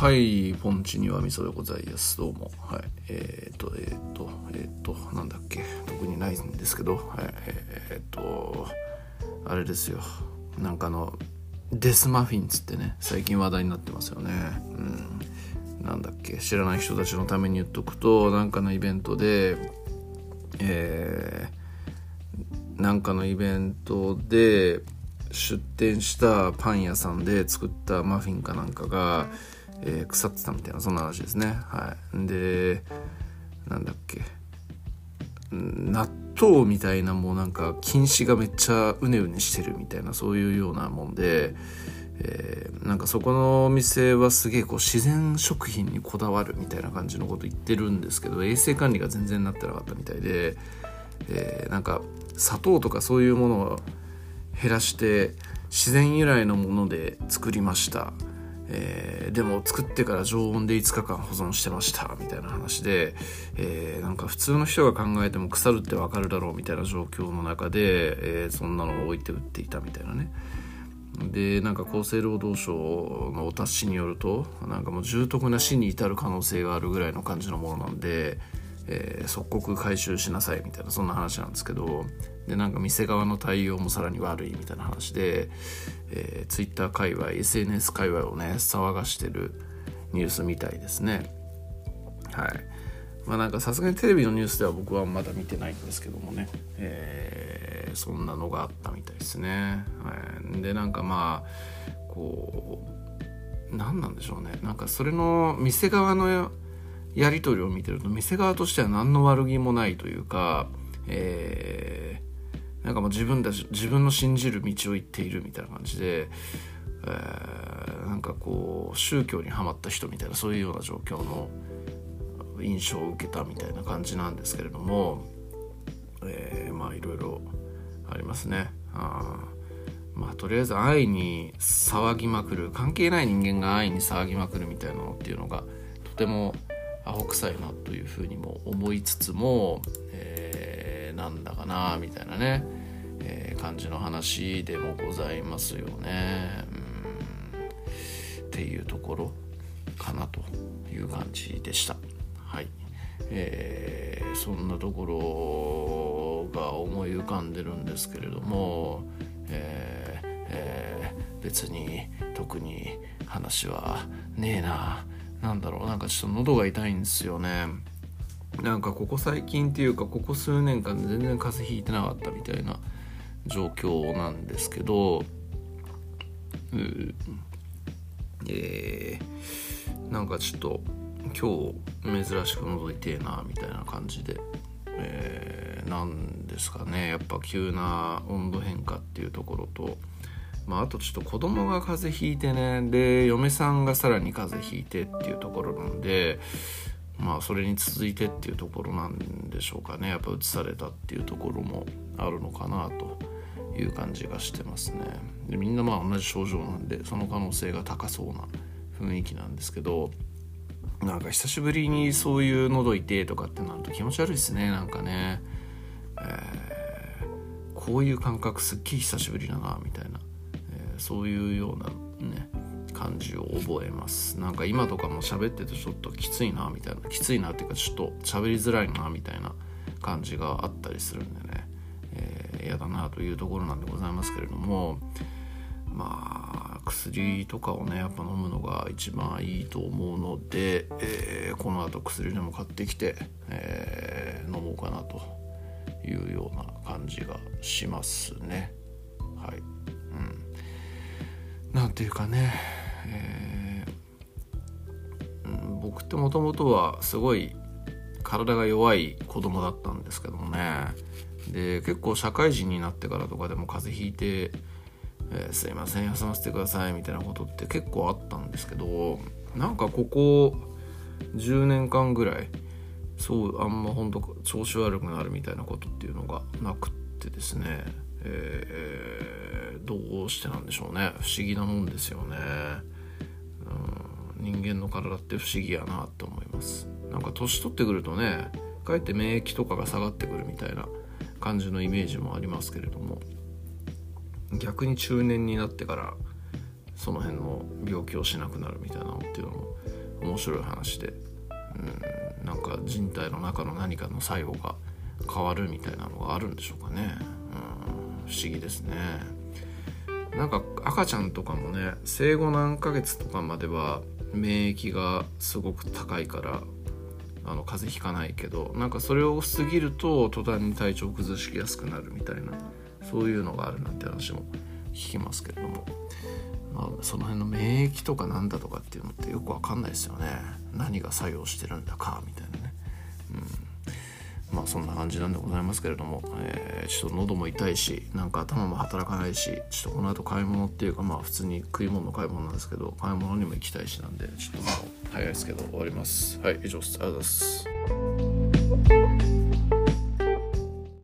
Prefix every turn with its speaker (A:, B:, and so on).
A: はい、ポンチには味噌でございます。どうも。はい。えっ、と、えっ、と、えっ、と、なんだっけ。特にないんですけど、はい。えっ、と、あれですよ。なんかあの、デスマフィンつってね、最近話題になってますよね。うん。なんだっけ。知らない人たちのために言っとくと、なんかのイベントで、えー、なんかのイベントで、出店したパン屋さんで作ったマフィンかなんかが、えー、腐ってたみたいなそんな話ですね。はい。でなんだっけ。納豆みたいなもうなんか菌糸がめっちゃうねうねしてるみたいなそういうようなもんで、えー、なんかそこのお店はすげえこう自然食品にこだわるみたいな感じのこと言ってるんですけど衛生管理が全然なってなかったみたいで、えー、なんか砂糖とかそういうものを減らして自然由来のもので作りました、えー、でも作ってから常温で5日間保存してましたみたいな話で、えー、なんか普通の人が考えても腐るってわかるだろうみたいな状況の中で、えー、そんなのを置いて売っていたみたいなね。でなんか厚生労働省のお達しによるとなんかもう重篤な死に至る可能性があるぐらいの感じのものなんで、えー、即刻回収しなさいみたいなそんな話なんですけどでなんか店側の対応もさらに悪いみたいな話で、えー、ツイッター界隈 SNS 界隈をね騒がしてるニュースみたいですね。はい。まあなんかさすがにテレビのニュースでは僕はまだ見てないんですけどもね、えー、そんなのがあったみたいですね、はい、でなんかまあこう何なんでしょうね。なんかそれの店側のやり取りを見てると店側としては何の悪気もないというか、えー、なんかもう自分たち自分の信じる道を行っているみたいな感じで、えー、なんかこう宗教にはまった人みたいなそういうような状況の印象を受けたみたいな感じなんですけれども、えー、まあいろいろありますね。あまあとりあえず愛に騒ぎまくる関係ない人間が愛に騒ぎまくるみたいなのっていうのがとてもアホ臭いなというふうにも思いつつも、えー、なんだかなみたいなね、えー、感じの話でもございますよね。うんっていうところかなという感じでした。はいえー、そんなところが思い浮かんでるんですけれども、えーえー、別に特に話はねえななんだろうなんかちょっと喉が痛いんですよね。なんかここ最近っていうかここ数年間全然風邪ひいてなかったみたいな状況なんですけどうえー、なんかちょっと今日珍しく喉痛えなみたいな感じで、えー、なんですかね。やっぱ急な温度変化っていうところとまあ、あとちょっと子供が風邪ひいてね。で嫁さんがさらに風邪ひいてっていうところなんでまあそれに続いてっていうところなんでしょうかね。やっぱ移されたっていうところもあるのかなという感じがしてますね。でみんなまあ同じ症状なんでその可能性が高そうな雰囲気なんですけどなんか久しぶりにそういう喉痛えとかってなると気持ち悪いですねなんかね、えー、こういう感覚すっげえ久しぶりだなみたいな。そういうようなね感じを覚えます。なんか今とかも喋っててちょっときついなみたいなきついなっていうかちょっと喋りづらいなみたいな感じがあったりするんでね。嫌、えー、だなというところなんでございますけれどもまあ薬とかをねやっぱ飲むのが一番いいと思うので、えー、この後薬でも買ってきて、えー、飲もうかなというような感じがしますね。なんていうかね、えー、うん、僕ってもともとはすごい体が弱い子供だったんですけどもね。で結構社会人になってからとかでも風邪ひいて、えー、すいません休ませてくださいみたいなことって結構あったんですけどなんかここ10年間ぐらいそうあんま本当調子悪くなるみたいなことっていうのがなくってですね。えー、どうしてなんでしょうね。不思議なもんですよね、うん、人間の体って不思議やなって思います。なんか年取ってくるとねかえって免疫とかが下がってくるみたいな感じのイメージもありますけれども逆に中年になってからその辺の病気をしなくなるみたいなのっていうのも面白い話でうん。なんか人体の中の何かの作用が変わるみたいなのがあるんでしょうかね、うん、不思議ですね。なんか赤ちゃんとかもね生後何ヶ月とかまでは免疫がすごく高いからあの風邪ひかないけどなんかそれを過ぎると途端に体調崩しやすくなるみたいなそういうのがあるなんて話も聞きますけれども、まあ、その辺の免疫とかなんだとかっていうのってよくわかんないですよね。何が作用してるんだかみたいなね。うん。まあそんな感じなんでございますけれども、えー、ちょっと喉も痛いしなんか頭も働かないしちょっとこの後買い物っていうかまあ普通に食い物の買い物なんですけど買い物にも行きたいしなんでちょっともう早いですけど終わります。はい以上です。ありがとうございます。